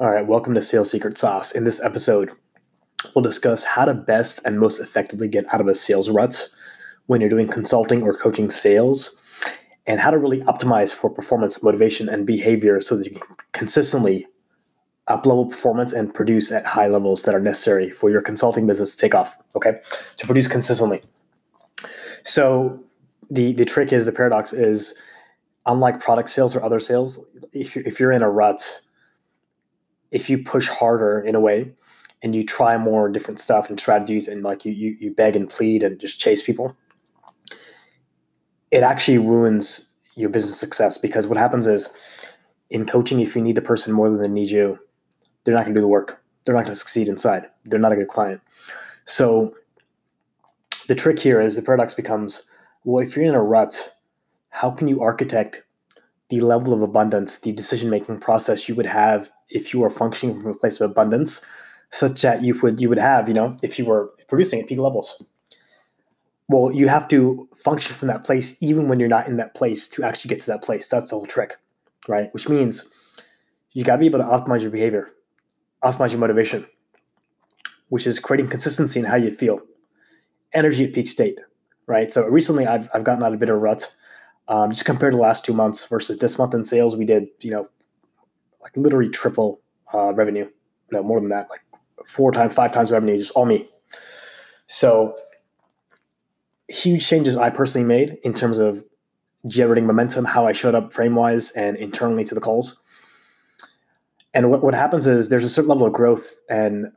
All right, welcome to Sales Secret Sauce. In this episode, we'll discuss how to best and most effectively get out of a sales rut when you're doing consulting or coaching sales, and how to really optimize for performance, motivation, and behavior so that you can consistently up level performance and produce at high levels that are necessary for your consulting business to take off. Okay, to produce consistently. So the the trick is the paradox is unlike product sales or other sales, if you're, if you're in a rut if you push harder in a way and you try more different stuff and strategies and like you, you, you beg and plead and just chase people, it actually ruins your business success because what happens is in coaching, if you need the person more than they need you, they're not going to do the work. They're not going to succeed inside. They're not a good client. So the trick here is the paradox becomes well, if you're in a rut, how can you architect the level of abundance, the decision making process you would have if you were functioning from a place of abundance, such that you would you would have, you know, if you were producing at peak levels. Well, you have to function from that place even when you're not in that place to actually get to that place. That's the whole trick, right? Which means you got to be able to optimize your behavior, optimize your motivation, which is creating consistency in how you feel, energy at peak state, right? So recently, I've I've gotten out of a bit of a rut. Um, just compared to the last two months versus this month in sales, we did you know like literally triple uh, revenue. No, more than that, like four times, five times revenue, just all me. So huge changes I personally made in terms of generating momentum, how I showed up frame wise and internally to the calls. And what, what happens is there's a certain level of growth and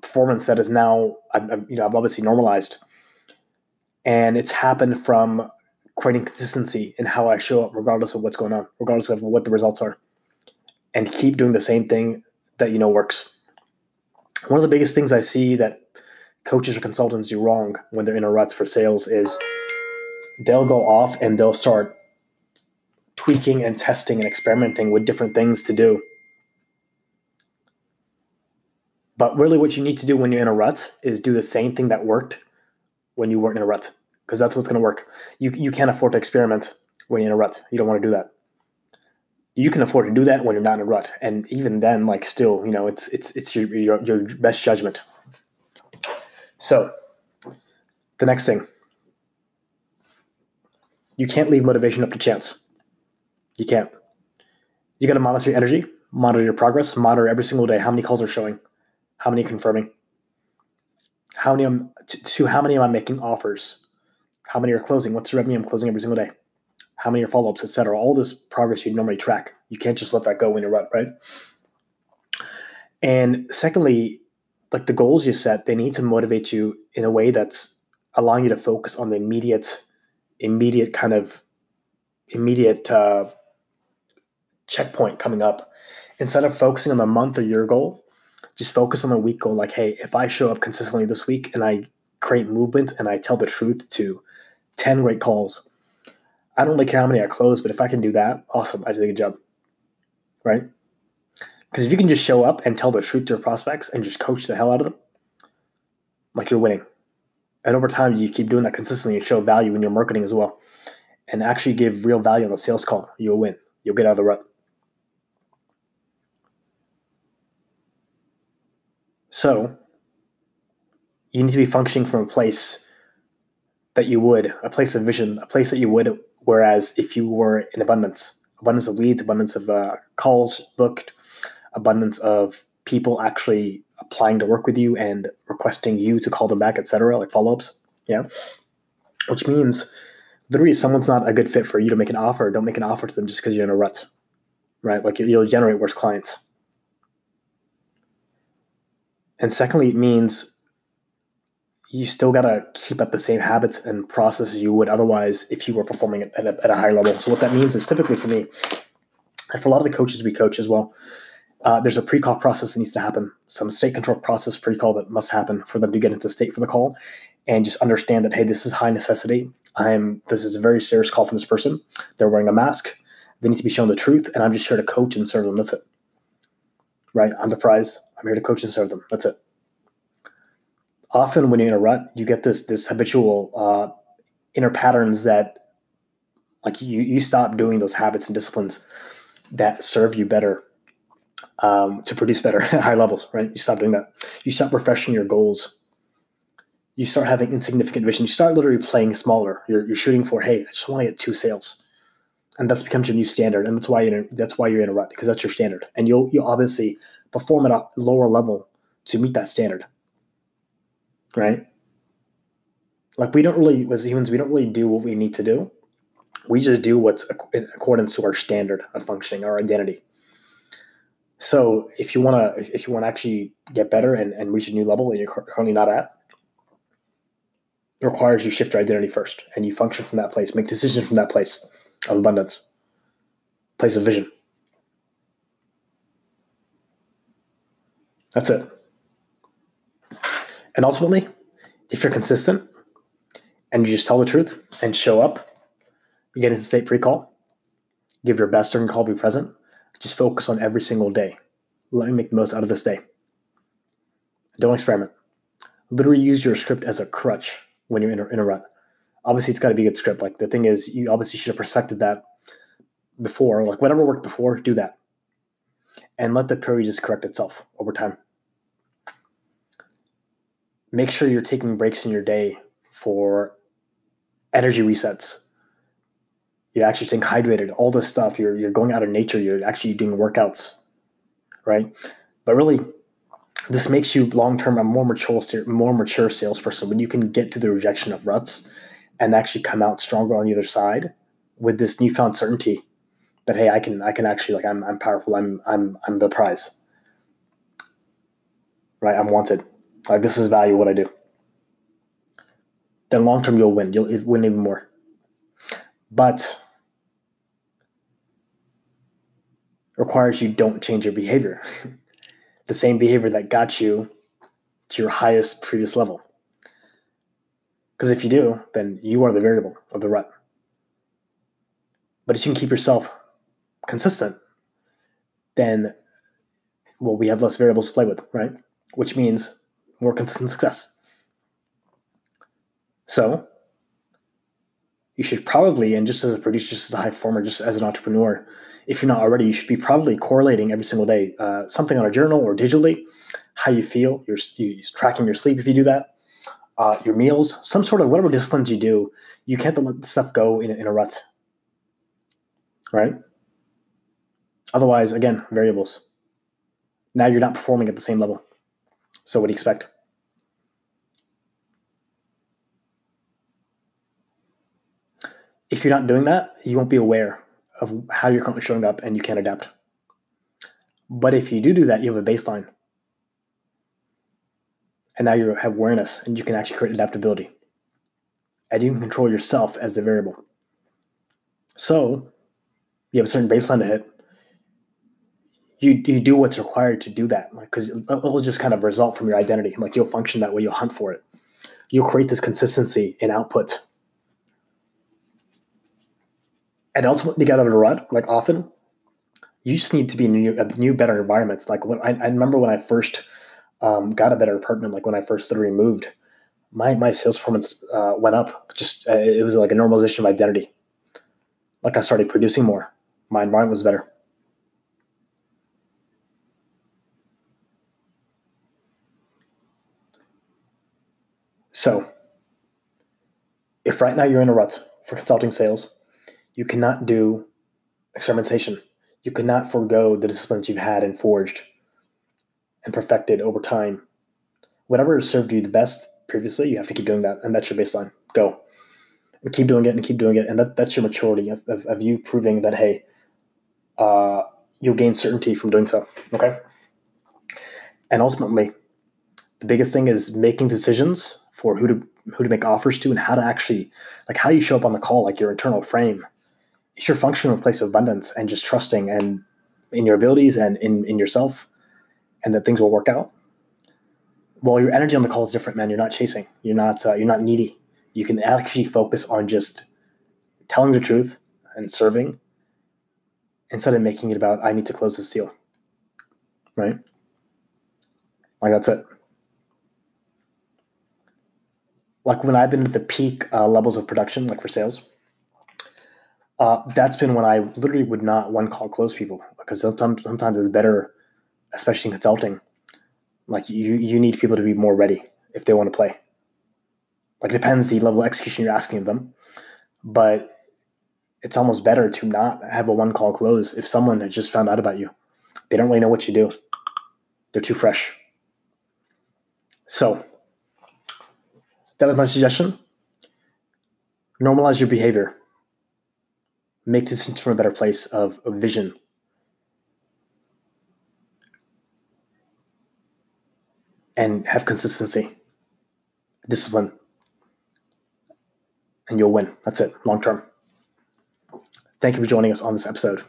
performance that is now, I've, you know, I've obviously normalized. And it's happened from creating consistency in how I show up, regardless of what's going on, regardless of what the results are and keep doing the same thing that you know works. One of the biggest things I see that coaches or consultants do wrong when they're in a rut for sales is they'll go off and they'll start tweaking and testing and experimenting with different things to do. But really, what you need to do when you're in a rut is do the same thing that worked when you weren't in a rut, because that's what's going to work. You, you can't afford to experiment when you're in a rut. You don't want to do that you can afford to do that when you're not in a rut. And even then like still you know it's it's it's your your, your best judgment. So the next thing. You can't leave motivation up to chance. You can't. You got to monitor your energy monitor your progress monitor every single day how many calls are showing how many confirming how many I'm, to, to how many am i making offers? How many are closing? What's the revenue i'm closing every single day how many are follow ups, etc. All this progress you normally track. You can't just let that go when you're rut, right? And secondly, like the goals you set, they need to motivate you in a way that's allowing you to focus on the immediate, immediate kind of immediate uh, checkpoint coming up. Instead of focusing on the month or year goal, just focus on the week goal. Like, hey, if I show up consistently this week and I create movement and I tell the truth to 10 great calls, I don't really care how many I close, but if I can do that, awesome. I did a good job. Right? Because if you can just show up and tell the truth to your prospects and just coach the hell out of them, like you're winning. And over time, you keep doing that consistently and show value in your marketing as well. And actually give real value on the sales call. You'll win. You'll get out of the rut. So, you need to be functioning from a place that you would, a place of vision, a place that you would Whereas if you were in abundance, abundance of leads, abundance of uh, calls booked, abundance of people actually applying to work with you and requesting you to call them back, etc., like follow ups. Yeah. Which means literally someone's not a good fit for you to make an offer, don't make an offer to them just because you're in a rut, right? Like you'll generate worse clients. And secondly, it means you still got to keep up the same habits and processes you would otherwise if you were performing at a, at a high level. So what that means is typically for me, and for a lot of the coaches we coach as well, uh, there's a pre-call process that needs to happen, some state control process pre-call that must happen for them to get into state for the call, and just understand that hey, this is high necessity. I'm this is a very serious call for this person. They're wearing a mask. They need to be shown the truth, and I'm just here to coach and serve them. That's it. Right? I'm the prize. I'm here to coach and serve them. That's it often when you're in a rut, you get this this habitual uh, inner patterns that like you you stop doing those habits and disciplines that serve you better um, to produce better at high levels, right? You stop doing that. You stop refreshing your goals. You start having insignificant vision. You start literally playing smaller. You're, you're shooting for, hey, I just want to get two sales, and that's becomes your new standard. And that's why you're in, that's why you're in a rut because that's your standard. And you'll you obviously perform at a lower level to meet that standard, right? Like we don't really, as humans, we don't really do what we need to do. We just do what's in accordance to our standard of functioning, our identity. So if you want to, if you want to actually get better and, and reach a new level that you're currently not at, it requires you shift your identity first and you function from that place, make decisions from that place of abundance, place of vision. That's it. And ultimately, if you're consistent and you just tell the truth and show up, you get into state pre-call, give your best during call, be present, just focus on every single day. Let me make the most out of this day. Don't experiment. Literally use your script as a crutch when you're in a, in a rut. Obviously, it's got to be a good script. Like the thing is, you obviously should have perfected that before. Like whatever worked before, do that, and let the period just correct itself over time. Make sure you're taking breaks in your day for energy resets you're actually staying hydrated, all this stuff. You're you're going out in nature. You're actually doing workouts, right? But really, this makes you long term a more mature, more mature salesperson when you can get to the rejection of ruts and actually come out stronger on the other side with this newfound certainty that hey, I can I can actually like I'm I'm powerful. I'm I'm I'm the prize, right? I'm wanted. Like this is value what I do. Then long term you'll win. You'll win even more. But requires you don't change your behavior. the same behavior that got you to your highest previous level. Because if you do, then you are the variable of the rut. But if you can keep yourself consistent, then well, we have less variables to play with, right? Which means more consistent success. So you should probably, and just as a producer, just as a high performer, just as an entrepreneur, if you're not already, you should be probably correlating every single day uh, something on a journal or digitally, how you feel. You're, you're tracking your sleep if you do that, uh, your meals, some sort of whatever disciplines you do. You can't let stuff go in, in a rut, right? Otherwise, again, variables. Now you're not performing at the same level. So what do you expect? if you're not doing that, you won't be aware of how you're currently showing up and you can't adapt. But if you do do that, you have a baseline. And now you have awareness and you can actually create adaptability. And you can control yourself as the variable. So you have a certain baseline to hit. You, you do what's required to do that because it'll just kind of result from your identity. Like you'll function that way, you'll hunt for it. You'll create this consistency in output and ultimately get out of a rut, like often, you just need to be in a new, a new better environment. Like when I, I remember when I first um, got a better apartment, like when I first literally moved, my my sales performance uh, went up. Just uh, it was like a normalization of identity. Like I started producing more. My environment was better. So, if right now you're in a rut for consulting sales, you cannot do experimentation. You cannot forego the disciplines you've had and forged and perfected over time. Whatever served you the best previously, you have to keep doing that. And that's your baseline. Go. And keep doing it and keep doing it. And that, that's your maturity of, of, of you proving that, hey, uh, you'll gain certainty from doing so. Okay. And ultimately, the biggest thing is making decisions for who to who to make offers to and how to actually like how you show up on the call, like your internal frame? If you're functioning from a place of abundance and just trusting and in your abilities and in, in yourself and that things will work out. Well your energy on the call is different man. You're not chasing. You're not uh, you're not needy. You can actually focus on just telling the truth and serving instead of making it about i need to close this deal. Right? Like that's it like when i've been at the peak uh, levels of production like for sales uh, that's been when I literally would not one call close people because sometimes sometimes it's better especially in consulting, like you you need people to be more ready if they want to play. Like it depends the level of execution you're asking of them, but it's almost better to not have a one call close if someone has just found out about you. They don't really know what you do. They're too fresh. So that is my suggestion. Normalize your behavior. Make decisions from a better place of, of vision. And have consistency, discipline, and you'll win. That's it, long term. Thank you for joining us on this episode.